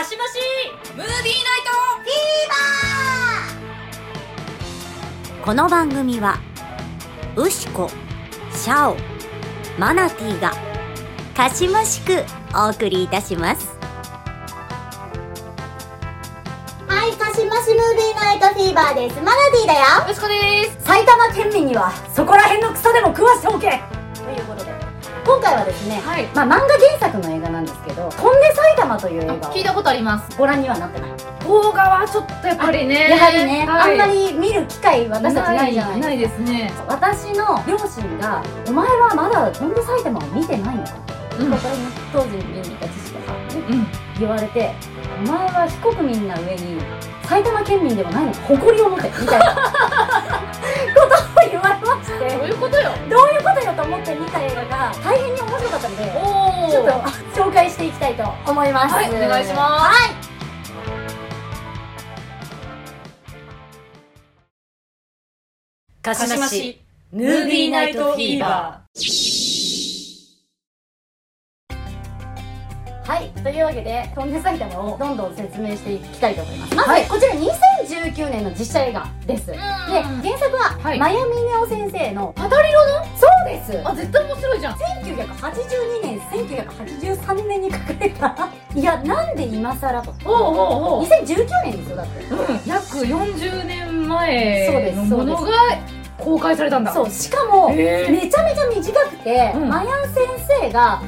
かしましムービーナイこの番組はウシコシャオマナティーがかしましくお送りいたします。はいかしましムービーナイトフィーバーです。マナティーだよ。トよしこです。埼玉県民にはそこら辺の草でも食わしておけ今回はですね、はい。まあ、漫画原作の映画なんですけど「飛んで埼玉」という映画を聞いたことあります。ご覧にはなってない動画はちょっとやっぱりね。やはりね、はい。あんまり見る機会私たちないじゃないですね。私の両親が「お前はまだ飛んで埼玉を見てないのか?」うん。当時見に行った父とかねうん言われて「お前は非国民な上に埼玉県民ではないのか誇りを持て」みたいなてどういうことよ？どういうことよと思って見た映画が大変に面白かったのでちょっと紹介していきたいと思います。はいお願いします。はい。かかしましムービーナイトフィーバはというわけで、飛んで埼玉をどんどん説明していきたいと思います。まず、はいこちら2019年の実写映画です。で、原作は、はい。マヤミネオ先生の、パタリロのそうです。あ絶対面白いじゃん。1982年、1983年に書かれた、いや、なんで今更と。おうおうおう。2019年ですよ、だって。うん。約40年前そうです。のものが公開されたんだ。そう、しかも、めちゃめちゃ短くて、うん。マヤン先生が、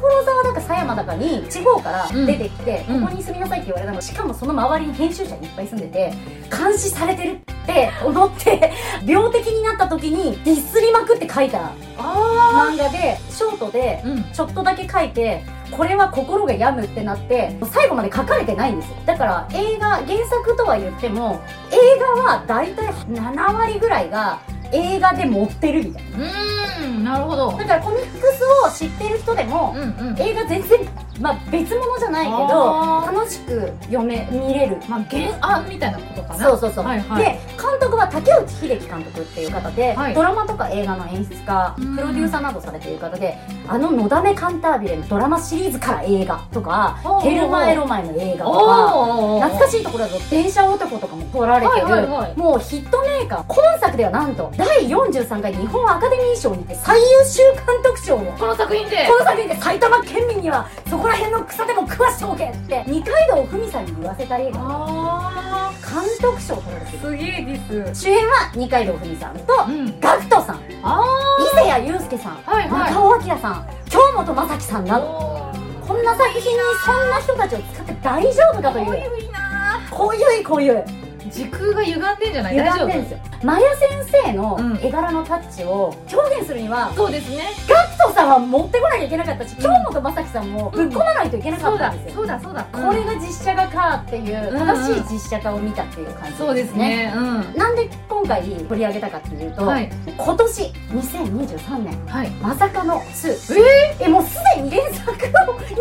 所沢だか狭山だかに地方から出てきて、うん。ここに住みなさいって言われたのしかもその周りに編集者いっぱい住んでて監視されてるって思って 病的になった時にディスりまくって書いたあ漫画でショートでちょっとだけ書いてこれは心が病むってなって最後まで書かれてないんですよ。だから映画原作とは言っても映画は大体7割ぐらいが映画で持ってるみたいな。うーんなるほど。だからコミックスを知ってる人でも、うんうん。映画全然、まあ、別物じゃないけど楽しく読め見れる。まあ原案みたいなことかな。そうそうそう、はいはい。で監督は竹内秀樹監督っていう方で、はい。ドラマとか映画の演出家うん。プロデューサーなどされている方であの「のだめカンタービレ」のドラマシリーズから映画とかおうおう「テルマエロマエ」の映画とか懐かしいところだと「電車男」とかも撮られてる、はいはいはい。もうヒットメーカー今作ではなんと第43回日本アカデミー賞にて最優秀監督賞を。この作品で。この作品で埼玉県民にはそこら辺の草でも食わしておけって二階堂ふみさんに言わせた映画。あ監督賞を取られてーすげえです。る主演は二階堂ふみさんとうん。ガクトさん。あ伊勢谷友介さん。あはいはい。中尾明さん。京本正樹さんなど。こんな作品にそんな人たちを使って大丈夫かという。こういうなこういうこうい。う時空が歪んでんじゃない？歪大丈夫んでるんですよ。マヤ先生のうん。絵柄のタッチを表現するにはそうですね。ガさんは持ってこなきゃいけなかったし京本正樹さんもぶっ込まないといけなかったんですよ。そうだそうだこれが実写化かっていううん正しい実写化を見たっていう感じそうですねうん。なんで今回取り上げたかっていうと、はい。今年2023年はい。まさかの2ええもうすでに原作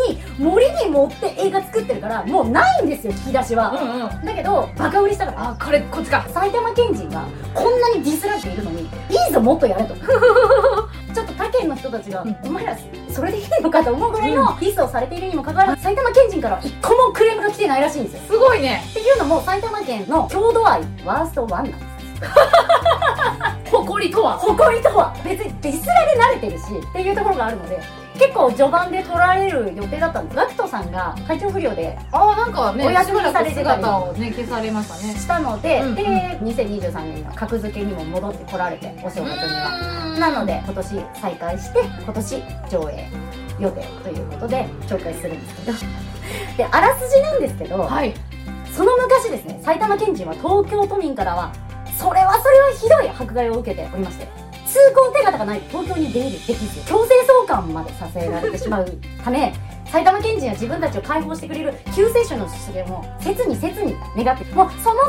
に森に持って映画作ってるからもうないんですよ引き出しは、うんうん。だけどバカ売りしたから。あこれこっちか。埼玉県人がこんなにディスられているのにいいぞもっとやれと。ちょっと人たちが、うんお前らそれでいいのかと思うぐらいのディスをされているにもかかわらず埼玉県人から一個もクレームが来てないらしいんですよ。すごいね。っていうのも埼玉県の郷土愛ワースト1なんです。誇りとは。誇りとは。別にディスられ慣れてるしっていうところがあるので結構序盤で取られる予定だったんですガクトさん。が体調不良でああなんかねお休みされてたをね消されましたね。したので、うんで2023年には格付けにも戻ってこられてお正月には。なので今年再開して今年上映予定ということで紹介するんですけど。であらすじなんですけど、はい。その昔ですね埼玉県人は東京都民からはそれはそれはひどい迫害を受けておりまして通行手形がないと東京に出入りできず強制送還までさせられてしまうため埼玉県人は自分たちを解放してくれる救世主の出現を切に切に願ってもうそも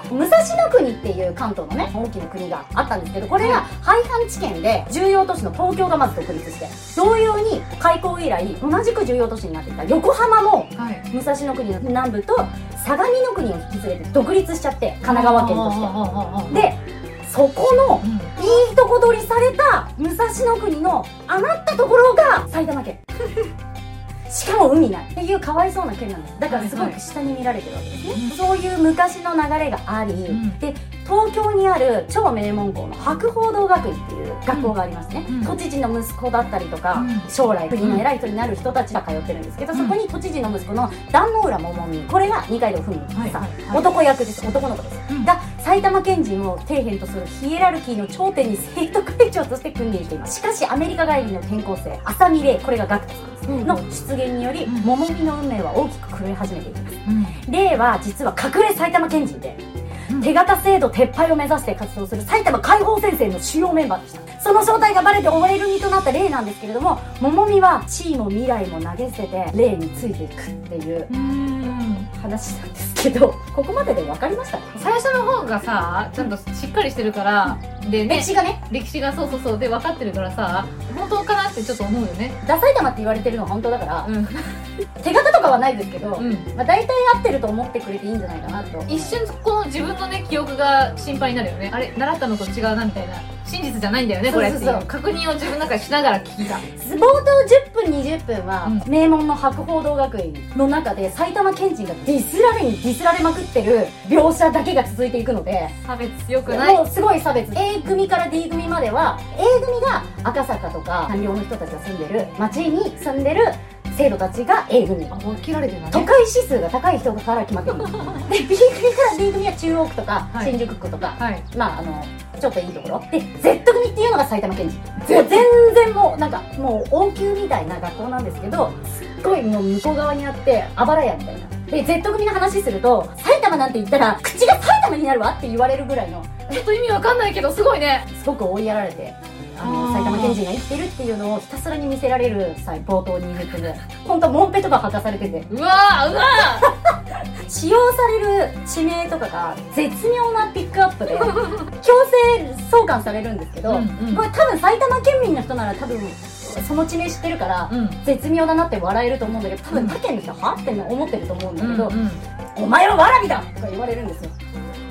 そも武蔵野国っていう関東のね大きな国があったんですけどこれが廃藩置県で重要都市の東京がまず独立して同様に開港以来同じく重要都市になっていた横浜もはい。武蔵野国の南部と相模の国を引き連れて独立しちゃって神奈川県として。てでそこのうん。いいとこ取りされた武蔵野国の余ったところが埼玉県。しかも海ないっていうかわいそうな県なんです。だからすごく下に見られてるわけですね、うん。そういう昔の流れがあり、ん。で東京にある超名門校の博報堂学院っていう学校がありますね、うん都知事の息子だったりとか、うん。将来国の偉い人になる人たちが通ってるんですけど、うん。そこに都知事の息子の壇ノ浦桃美。これが二階堂ふみさん、男役です。男の子です、うん。が埼玉県人を底辺とするヒエラルキーの頂点に生徒会長として君臨しています。しかしアメリカ帰りの転校生浅見玲これがガクタさんです、うん。の出現により、うん。桃美の運命は大きく狂い始めていきます。うん。は実は隠れ埼玉県人で、うん手形制度撤廃を目指して活動する埼玉解放戦線の主要メンバーでした。その正体がバレて追われる身となったレイなんですけれども桃美は地位も未来も投げ捨ててレイについていくっていううん。話なんですけどここまでで分かりました最初の方がさちゃんとしっかりしてるからでね歴史がね。歴史がそうそうそうで分かってるからさ本当かなってちょっと思うよね。ダサい玉って言われてるのは本当だから、うん。手形とかはないですけど、うん。まあ、大体合ってると思ってくれていいんじゃないかなと。一瞬この自分のね記憶が心配になるよね。あれ習ったのと違うなみたいな。真実じゃないんだよねこれってうそう。そうう。確認を自分の中でしながら聞いた。冒頭10分20分は、う名門の博報堂学院の中で埼玉県人がディスられにディスられまくってる描写だけが続いていくので差別強くない？もうすごい差別 A 組から D 組までは A 組が赤坂とか官僚の人たちが住んでる町に住んでる生徒たちが A 組。あもう切られてるな都ね会指数が高い人から決まってる。の で B 組から D 組は中央区とかはい。新宿区とか、はい。まああのちょっといいところ。で Z 組っていうのが埼玉県人。全然もうなんかもう王宮みたいな学校なんですけどすっごいもう向こう側にあってあばら屋みたいな。で Z 組の話すると埼玉なんて言ったら口が埼玉になるわって言われるぐらいのちょっと意味わかんないけどすごいね。すごく追いやられてあの埼玉県人が生きてるっていうのをひたすらに見せられる際冒頭20分で本当モンペとか履かされてて。うわーうわ 使用される地名とかが絶妙なピックアップで 強制送還されるんですけど、うんうん。これ多分埼玉県民の人なら多分その地名知ってるから、ーうん。絶妙だなって笑えると思うんだけど多分他県の人はは？って思ってると思うんだけど、うんうん。お前はわらびだとか言われるんですよ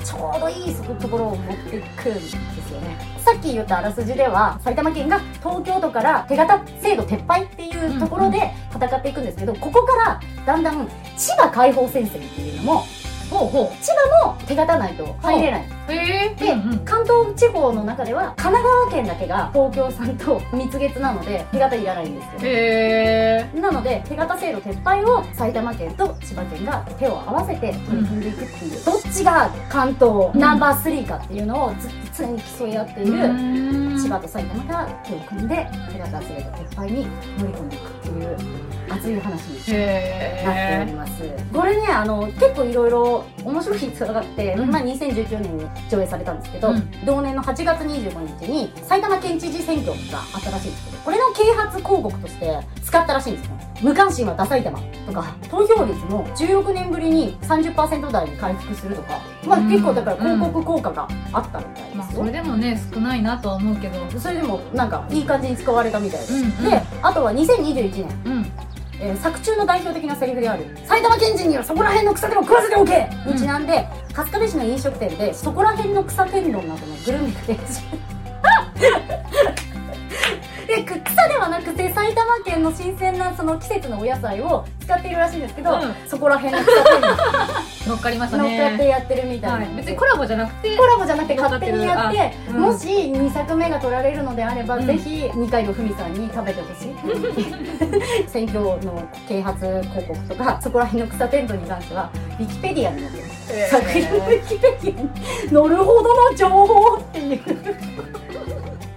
ちょうどいいところを持っていくんですよね。さっき言ったあらすじでは埼玉県が東京都から手形制度撤廃っていうところで戦っていくんですけど、ここからだんだん千葉解放戦線っていうのもほうほ千葉も手形ないと入れない、えでうんうん。関東地方の中では神奈川県だけが東京さんと蜜月なので手形いらないんですよへえなので手形制度撤廃を埼玉県と千葉県が手を合わせて取り組んでいくっていう、どっちが関東ナンバー3かっていうのをずっと常に競い合っている千葉と埼玉が手を組んで手形制度撤廃に乗り込んでいくっていう熱い話にへなっておりえます。これねあの結構いろいろ面白い逸話があって、うん。まあ、2019年に上映されたんですけど、うん。同年の8月25日に埼玉県知事選挙があったらしいんですけどこれの啓発広告として使ったらしいんですよ。無関心はダサい玉とか投票率も16年ぶりに30%台に回復するとか、まあ、うん。結構だから広告効果があったみたいまあですよ、それでもね少ないなとは思うけど。それでもなんかいい感じに使われたみたいです、うんうん。であとは2021年。うんえー作中の代表的なセリフである埼玉県人にはそこら辺の草でも食わせておけにちなんで、春日部市の飲食店でそこら辺の草天丼などのグルメが でく草ではなくて埼玉県の新鮮なその季節のお野菜を使っているらしいんですけど、うん。そこら辺の草天丼乗っかりました乗っかってねやってるみたいな。はい。別にコラボじゃなくてコラボじゃなくて勝手にやって、あうんもし2作目が取られるのであれば、うん。ぜひ二階堂ふみさんに食べてほしい。選挙の啓発広告とかそこら辺の草テントに関してはウィキペディアに載ってます。へー。作品のウィキペディアに載るほどの情報っていう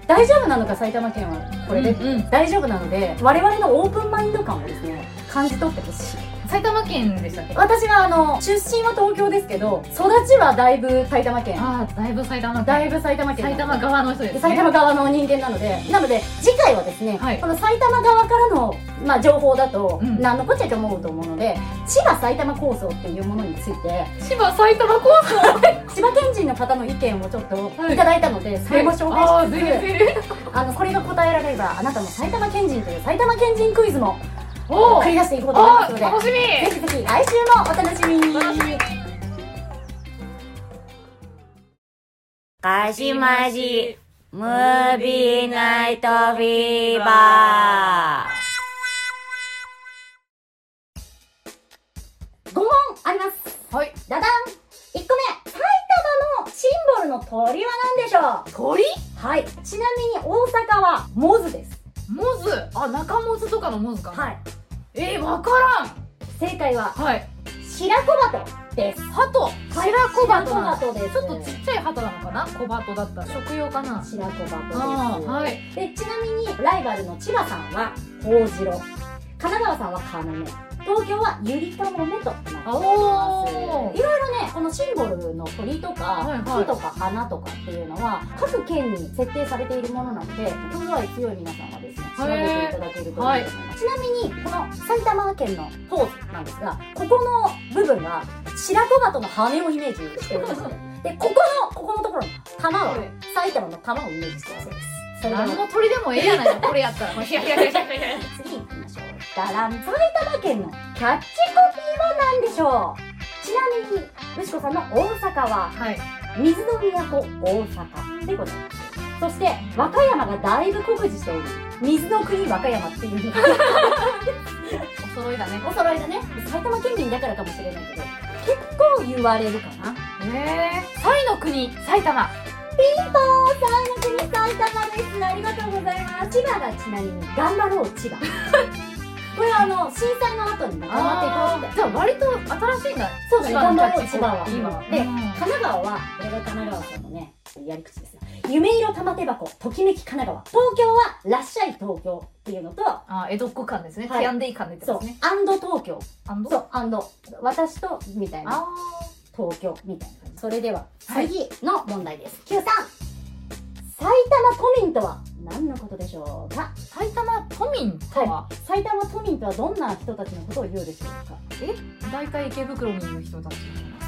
大丈夫なのか埼玉県はこれで、うんうん。大丈夫なので我々のオープンマインド感をですね感じ取ってほしい埼玉県でしたっけ？私はあの出身は東京ですけど育ちはだいぶ埼玉県。ああだいぶ埼玉県。だいぶ埼玉県埼玉側の人ですね。埼玉側の人間なので、なので次回はですね、はい。この埼玉側からの、まあ、情報だと、うん。何のこっちゃと思うと思うので千葉埼玉構想っていうものについて千葉埼玉構想？千葉県人の方の意見をちょっとはい。いただいたので、それも紹介しつつ、あのこれが答えられればあなたも埼玉県人という埼玉県人クイズもお繰り出していこうと思いますので楽しみ。ぜひぜひ来週もお楽しみに。楽しみかしまじムービーナイトフィーバー。5問あります。はい。ダダン。1個目。埼玉のシンボルの鳥は何でしょう？鳥？はい。ちなみに大阪はモズです。モズ？あ中モズとかのモズかな？はい。えー、わからん！正解ははい。白子バトです。鳩？白子バトな白子バトです。ちょっとちっちゃい鳩なのかな？小鳩だったら食用かな？白子バトです。はい。でちなみにライバルの千葉さんは大城。神奈川さんは要。東京はゆりかもめとなっておりますいろいろねこのシンボルの鳥とか、はいはい。木とか花とかっていうのは各県に設定されているものなので郷土愛強い皆さんはですね調べていただけるといい。ちなみにこの埼玉県のポーズなんですがここの部分が白子鳩の羽をイメージしておりましてで。ここのここのところの玉ははい。埼玉の玉をイメージしてるそうです。それ何の鳥でもええやないかこれやったら。次行きましょう。ダラン埼玉県のキャッチコピーは何でしょう？ちなみに、牛子さんの大阪は、はい。水の都大阪でございます。そして、和歌山がだいぶ酷似しており、水の国和歌山っていうのがお揃いだねお揃いだね。埼玉県民だからかもしれないけど、結構言われるかな。えー、サイの国埼玉ピンポーン埼の国埼玉です。ありがとうございます。千葉がちなみに、頑張ろう千葉。これはあの、震災の後にも頑張っていこうって。じゃあ割と新しいんだそうだね、頑張ろう千葉は。今で、神奈川は、これが神奈川さんのね、やり口ですよ。夢色玉手箱、ときめき神奈川。東京は、らっしゃい東京っていうのと、あ江戸っ子感ですね、はいティアンデイ感ですそうね、アンド東京。アンドそう、アンド。私と、みたいな。あ東京、みたいな感じ。それでは、はい次の問題です。Q さん。埼玉都民とは何のことでしょうか？ー埼玉都民とは、埼玉都民とはどんな人たちのことを言うでしょうか？大体池袋にいる人たち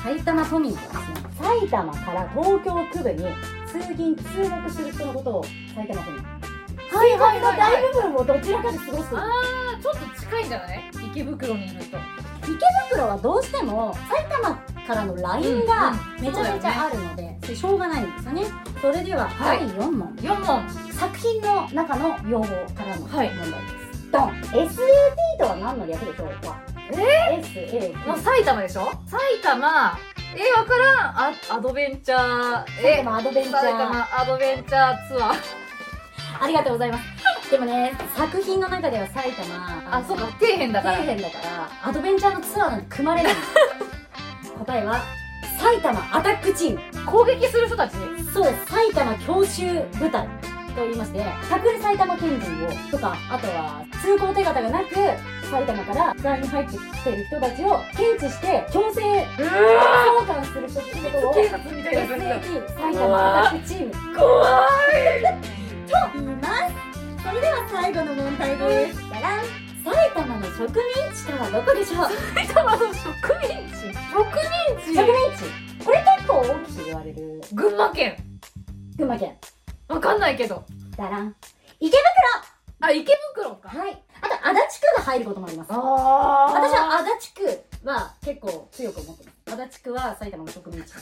埼玉都民とはですね埼玉から東京区部に通勤通学する人のことを埼玉都民はい生活の大部分をどちらかで過ごす。あーちょっと近いんじゃない？池袋にいる人。池袋はどうしても埼玉からのラインがうんめちゃめちゃあるので、それしょうがないんですよね。それでははい。第4問、4問。作品の中の用語からの問題はい。です、ドン SAT とは何の略でしょうか？え？SAT まあ、埼玉でしょ埼玉え？わからんあアドベンチャー埼え？玉アドベンチャ埼玉アドベンチャーツアーありがとうございますでもね作品の中では埼玉あそうか底辺だから底辺だからアドベンチャーのツアーなんて組まれない答え？は埼玉アタックチーム攻撃する人たちそうです埼玉強襲部隊と言いまして隠れ埼玉県人をとかあとは通行手形がなく埼玉からツに入ってきてる人たちを検知して強制送還する人ってことを警察みたいな感じだ SAT 埼玉アタックチーム。怖と言います。それでは最後の問題です。じゃらん。埼玉の植民地とはどこでしょう？い埼玉の植民地？植民地。植民地。これ結構大きく言われる。群馬県。群馬県。わかんないけど。だらん。池あ池袋か。袋はい。あと足立区が入ることもあります。あ私は足立区は結構強く思ってます。足立区は埼玉の植民地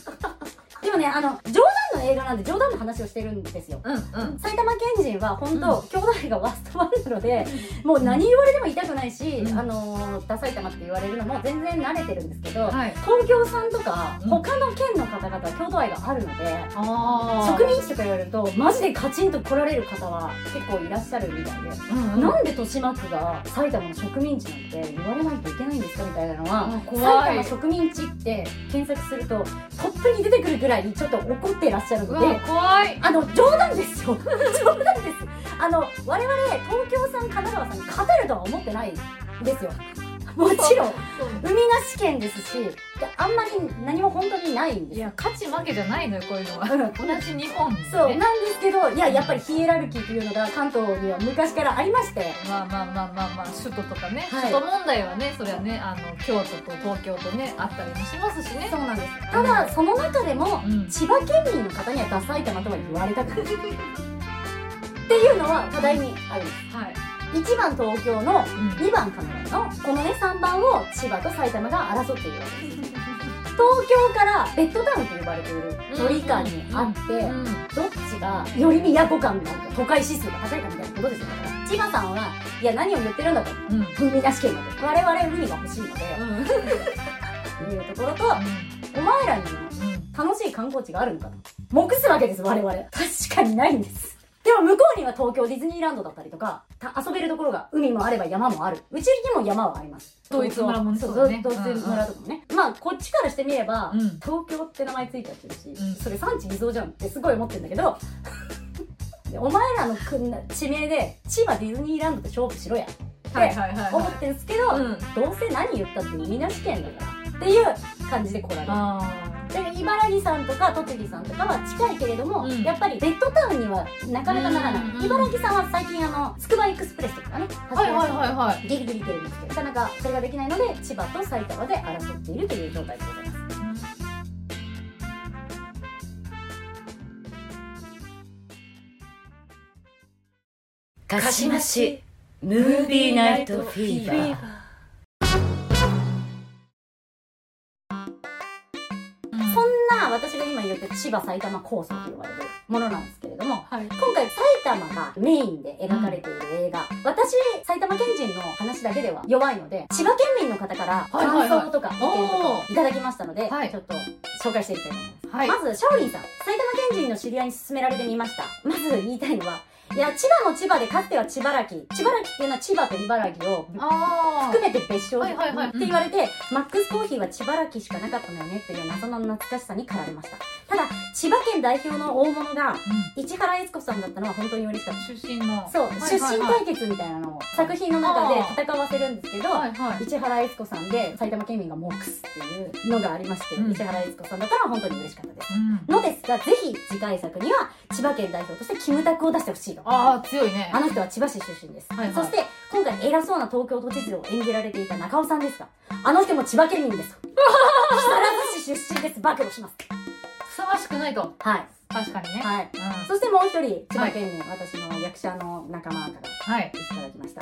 でもねあの冗談の映画なんで冗談の話をしてるんですよ。うんうん。埼玉県人は本当、兄弟がワーストワンなのでもう何言われても痛くないし、うん。あのーダサい玉って言われるのも全然慣れてるんですけど、はい。東京さんとかうん。他の県の方々は郷土愛があるので、あ植民地とか言われるとマジでカチンと来られる方は結構いらっしゃるみたいで、うんうん。なんで豊島区が埼玉の植民地なんて言われないといけないんですかみたいなのは埼玉植民地って検索するとトップに出てくるぐらいちょっと怒ってらっしゃるうのでわ怖い。あの冗談ですよ。冗談です。あの我々東京さん神奈川さんに勝てるとは思ってないですよもちろん。海なし県ですしであんまり何も本当にないんです。よいや勝ち負けじゃないのよこういうのは。うん。同じ日本でそうねなんですけどいややっぱりヒエラルキーというのが関東には昔からありまして。まあまあまあまあまあ首都とかね、はい。首都問題はねそれはねあの京都と東京とねあったりもしますしね。そうなんです。ただその中でもうん。千葉県民の方にはダサい玉とは言われたくない。っていうのは多大にある。んですはい、1番東京のうん。2番神奈川のこのね3番を千葉と埼玉が争っているわけ。で す東京からベッドタウンと呼ばれている距離感にあって、うんどっちがより都感があるか都会指数が高いかみたいなことですよ。だから千葉さんはいや何を言ってるんだと。うん。海なし県だと。我々海が欲しいので、うん。いうところとお前らにも楽しい観光地があるのかと。目すわけです我々。確かにないんですでも向こうには東京ディズニーランドだったりとかた遊べるところが海もあれば山もある。うちにも山はあります。ドイツ村もね。そうそうだねドイツ村とかもね、まあこっちからしてみれば、うん。東京って名前ついちゃってるし、ん。それ産地偽造じゃんってすごい思ってるんだけど でお前らの国地名で千葉ディズニーランドと勝負しろやって思っはいてるんですけど、うん。どうせ何言ったって海なし県だからっていう感じで来られる茨城さんとか栃木さんとかは近いけれども、うん。やっぱりベッドタウンにはなかなかならない、うん茨城さんは最近あのつくばエクスプレスとかねーはいはいはいはい。ギリギリ行けるんですけどなかなかそれができないので千葉と埼玉で争っているという状態でございますかしましムービーナイトフィーバー私が今言った千葉埼玉構想と呼ばれるものなんですけれどもはい。今回埼玉がメインで描かれている映画、私埼玉県人の話だけでは弱いので千葉県民の方から感想とか意見とかをいただきましたので、はいちょっと紹介していきたいと思います。はい。まず、シャオリンさん。埼玉県人の知り合いに勧められてみました。まず言いたいのは、いや、千葉も千葉で、かつては千葉らき。千葉らきっていうのは千葉と茨城をあ含めて別称って言われて、マックスコーヒーは千葉らきしかなかったのよねという謎の懐かしさに駆られました。ただ、千葉県代表の大物が、市原悦子さんだったのは本当に嬉しかった。出身のそう、はい出身対決みたいなのを作品の中で戦わせるんですけど、市原悦子さんで埼玉県民がモックスっていうのがありまして、うん市原悦子さんだったら本当に嬉しかったです。うんのですが、ぜひ次回作には千葉県代表としてキムタクを出してほしいと。ああ強いねあの人は千葉市出身です。はいはいそして、今回偉そうな東京都知事を演じられていた中尾さんですが、あの人も千葉県民です。木更津市出身です。暴露します。ふさわしくないとはい。確かにねはい。うんそしてもう一人、千葉県民、私の役者の仲間からはいいただきました。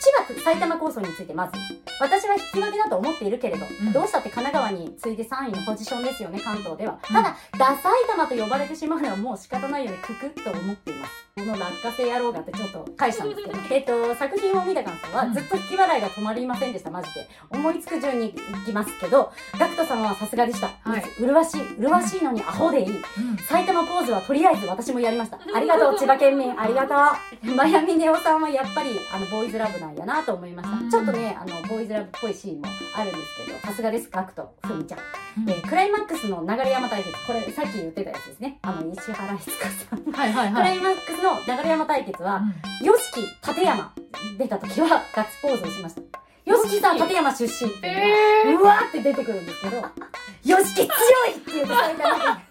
千葉埼玉構想についてまず、私は引き分けだと思っているけれど、うんどうしたって神奈川に次いで3位のポジションですよね、関東では。うんただ、ダ埼玉と呼ばれてしまうのはもう仕方ないよね、ククッと思っています。この落花生野郎がってちょっと返したんですけど、えっと、作品を見た感想は、うんずっと引き笑いが止まりませんでした、マジで。思いつく順に行きますけど、ガクト様はさすがでした。はい麗しい、麗しいのにアホでいい。うん埼玉ポーズはとりあえず私もやりました。ありがとう、千葉県民。ありがとう。マヤミネオさんはやっぱり、あの、ボーイズラブなんやなと思いました。うんちょっとね、あの、ボーイズラブっぽいシーンもあるんですけど、さすがです、ガクト、ふみちゃん。うんえークライマックスの流山対決。これ、さっき言ってたやつですね。あの、石原悦子さん。はいはいクはいライマックスの流山対決は、ヨシキ、立山、出た時はガッツポーズをしました。ヨシキさん、立山出身っていうのが、うわーって出てくるんですけど、ヨシキ強いって言うと埼玉県。埼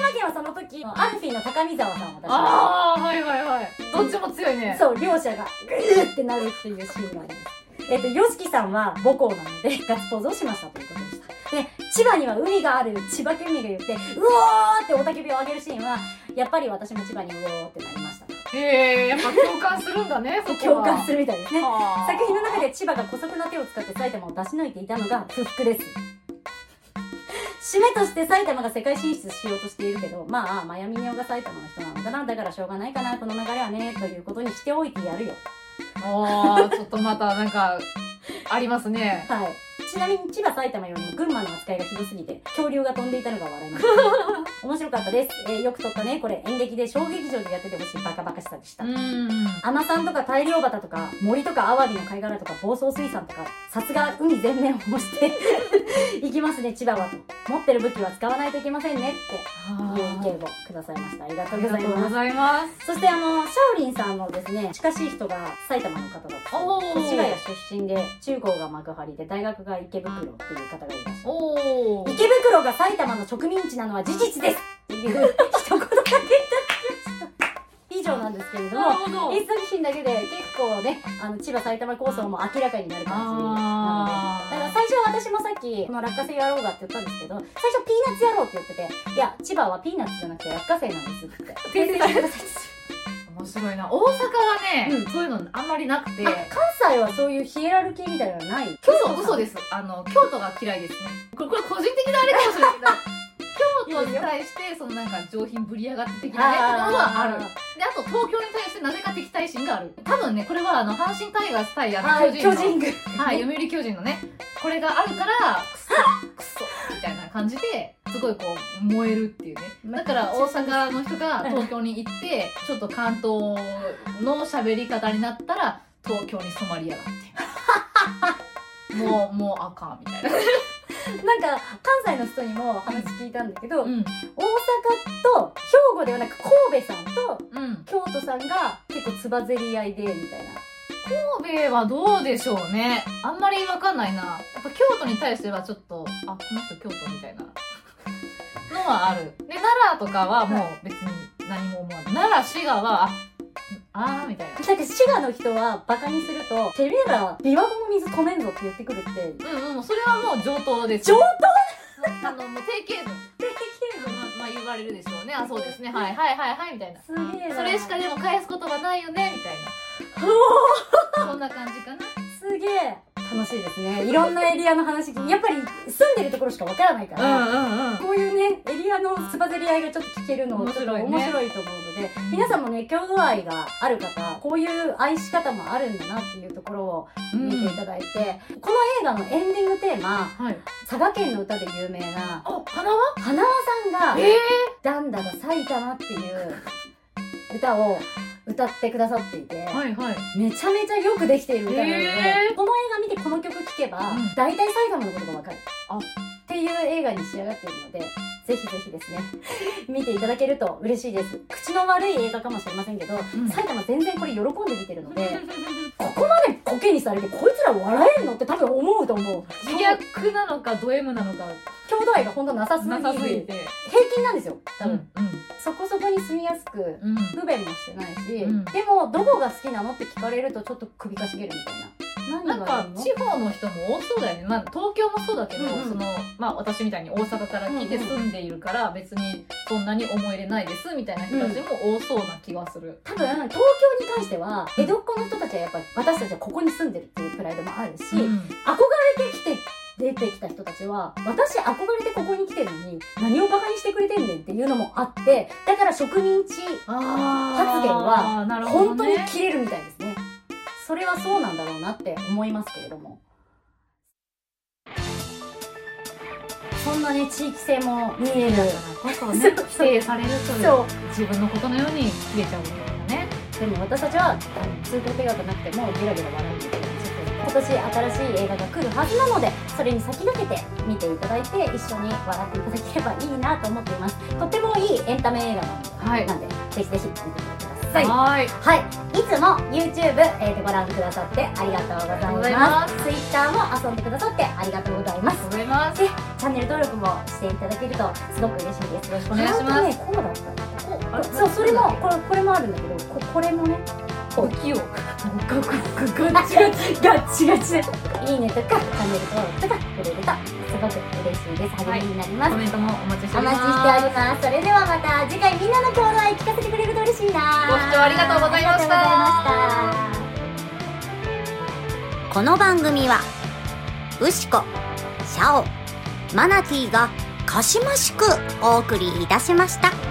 玉県はその時、アルフィーの高見沢さんを出しまああはいはいはいどっちも強いねそう、両者がグーってなるっていうシーンがあります。えっ、と、ヨシキさんは母校なので、ガッツポーズをしましたということでした。で、千葉には海がある千葉県民が言って、うおーって雄たけびを上げるシーンは、やっぱり私も千葉にうおーってなりました。へえやっぱ共感するんだねそこは共感するみたいですね。はあ作品の中で千葉が姑息な手を使って埼玉を出し抜いていたのが不服です。締めとして埼玉が世界進出しようとしているけど、まあ、マヤミネオが埼玉の人なのかな、だからしょうがないかな、この流れはね、ということにしておいてやるよ。ああちょっとまたなんかありますねはい。ちなみに千葉埼玉よりも群馬の扱いがひどすぎて、恐竜が飛んでいたのが笑いました。面白かったです。えーよく撮ったね、これ演劇で小劇場でやっててほしい。バカバカしさでした。うん海女さんとか大漁旗とか森とかアワビの貝殻とか房総水産とかさすが海全面を模して いきますね。千葉は。と持ってる武器は使わないといけませんねっていう意見をくださいました。ありがとうございます。がとうございます。そしてあのシャオリンさんのですね近しい人が埼玉の方だったおー。越谷出身で中高が幕張で大学が池袋っていう方がいらっしゃる。おお池袋が埼玉の植民地なのは事実ですいう一言だけいただきました。以上なんですけれどもなるほど。一作品だけで結構ね、あの、千葉埼玉構想も明らかになる感じなので。だから最初は私もさっき、この落花生野郎がって言ったんですけど、最初ピーナッツ野郎って言ってて、いや、千葉はピーナッツじゃなくて落花生なんですって。訂正してください面白いな。大阪はね、うん。そういうのあんまりなくて。あ関西はそういうヒエラルキーみたいなのない？嘘嘘ですす。あの京都が嫌いですね。これこれ個人的なあれかもしれないけど京都に対してそのなんか上品ぶり上がって的なねものはある。であと東京に対してなぜか敵対心がある。多分ねこれはあの阪神タイガース対あのはい、巨人の巨人軍。はい、読売巨人のね、これがあるから、くそ、くそ、感じですごいこう燃えるっていうね。だから大阪の人が東京に行ってちょっと関東の喋り方になったら東京に染まりやがって。もうもうあかんみたいな、なんか関西の人にも話聞いたんだけど、うん。大阪と兵庫ではなく神戸さんとうん、京都さんが結構つばぜり合いでみたいな。神戸はどうでしょうね。あんまりわかんないな。やっぱ京都に対してはちょっとあこの人京都みたいな。のはある。で奈良とかはもう別に何も思わない。奈良滋賀はああーみたいな。なんか滋賀の人はバカにすると「てめえら琵琶湖の水止めんぞ」って言ってくるって。うんうんそれはもう上等です。上等あのもう定型文まあまあ言われるでしょうね。あそうですね。はいはいはいはいみたいな。すげえな。それしかでも返す言葉ないよねみたいな。そんな感じかな。すげえ楽しいですね。いろんなエリアの話やっぱり住んでるところしかわからないから、んうんこういうねエリアのつばぜり合いがちょっと聞けるの面白いね。面白いと思うので、皆さんもね郷土愛がある方こういう愛し方もあるんだなっていうところを見ていただいて、この映画のエンディングテーマはい。佐賀県の歌で有名なあ花は花輪さんがええ「ダンダが埼玉」っていう歌を歌ってくださっていて、はいはい。めちゃめちゃよくできている歌なので、へー。この映画見てこの曲聴けば、うん。大体埼玉のことがわかる。あ。っていう映画に仕上がっているのでぜひぜひですね 見ていただけると嬉しいです。口の悪い映画かもしれませんけど、ん。埼玉全然これ喜んで見てるので ここまでコケにされてこいつら笑えんのって多分思うと思う。自虐なのかド M なのか郷土愛が本当なさすぎて平均なんですよ多分、うんそこそこに住みやすくうん。不便もしてないし、うん。でもどこが好きなのって聞かれるとちょっと首かしげるみたいな。なんか地方の人も多そうだよね、まあ、東京もそうだけど、うんうん。そのまあ、私みたいに大阪から来てうんうん住んでいるから別にそんなに思い入れないですみたいな人たちも多そうな気がする。多分東京に関しては江戸っ子の人たちはやっぱり私たちはここに住んでるっていうプライドもあるし、うん。憧れてきて出てきた人たちは私憧れてここに来てるのに何をバカにしてくれてんねんっていうのもあってだから植民地発言は本当にね切れるみたいですね。それはそうなんだろうなって思いますけれども。そんなね地域性も見える。こそね 否定されるとそう。自分のことのように切れちゃうようなね。でも私たちは通行手形なくてもゲラゲラ笑うみたいな今年新しい映画が来るはずなのでそれに先駆けて見ていただいて一緒に笑っていただければいいなと思っています。とてもいいエンタメ映画なので,、はいなんでぜひぜひ見てください。はい。はい、い。つも YouTube、えーとご覧くださってありがとうございありがとうございまます。Twitter も遊んでくださってありがとうございます。でチャンネル登録もしていただけるとすごく嬉しいです。よろしくお願いします。お願いしこうだったそうそれもこれこれもあるんだけどここれもね不器用。ガチガチガチガチいいねとかチャンネル登録とかくれるとすごく嬉しいです励みになります、コメントもお待ちしております。待ちしておりますそれではまた次回みんなの共同愛聞かせてくれると嬉しいなご視聴ありがとうございましたありがとうございましたこの番組はウシコシャオマナティーがかしましくお送りいたしました